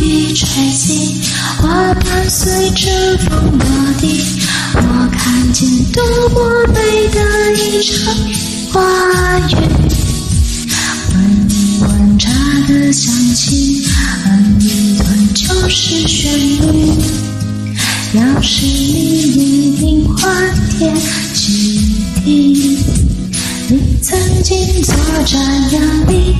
雨吹起，花瓣随着风落地，我看见多么美的一场花雨。闻一闻茶的香气，哼一段旧时旋律。要是你一定会惦记。你曾经作战压力，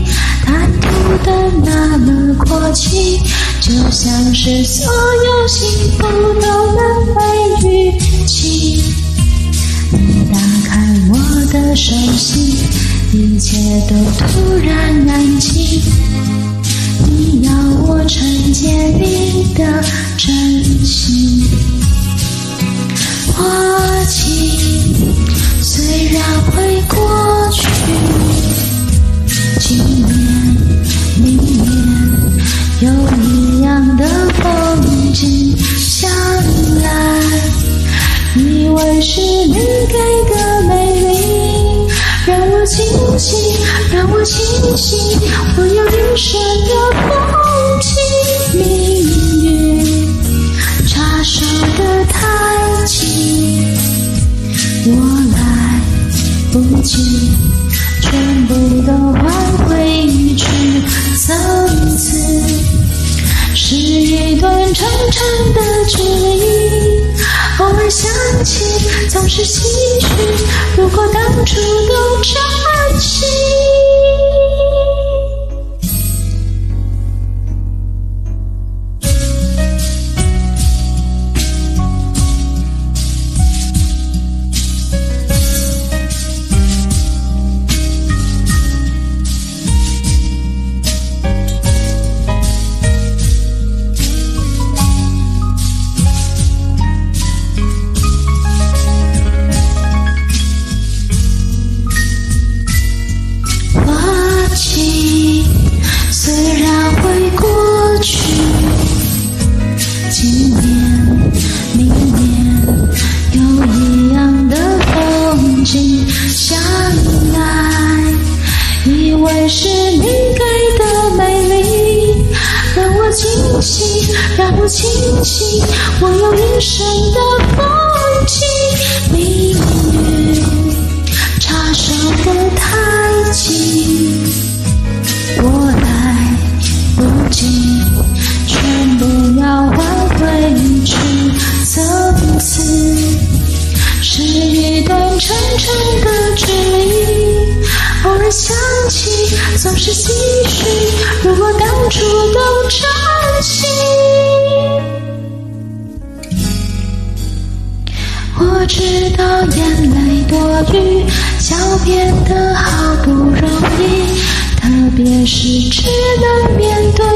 谈吐的那么阔气，就像是所有幸福都能被预期。你打开我的手心，一切都突然安静。你要我承接你的真心，花期。虽然会过去，是你给的美丽，让我清醒，让我清醒，我有一生的风景。命运插手的太急，我来。不及，全部都换回一句层次，是一段长长的距离。偶尔想起，总是唏嘘，如果当初都珍惜。会是你给的美丽，让我清醒，让我清醒，我有一生的风。总是唏嘘，如果当初都珍惜，我知道眼泪多余，狡辩的好不容易，特别是只能面对。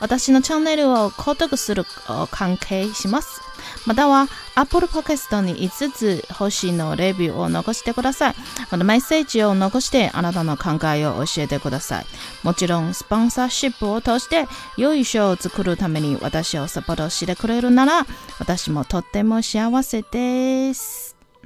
私のチャンネルを购読する関系します。または Apple Podcast に5つ星のレビューを残してください。またメッセージを残してあなたの考えを教えてください。もちろんスポンサーシップを通して良い赏を作るために私をサポートしてくれるなら私もとっても幸せです。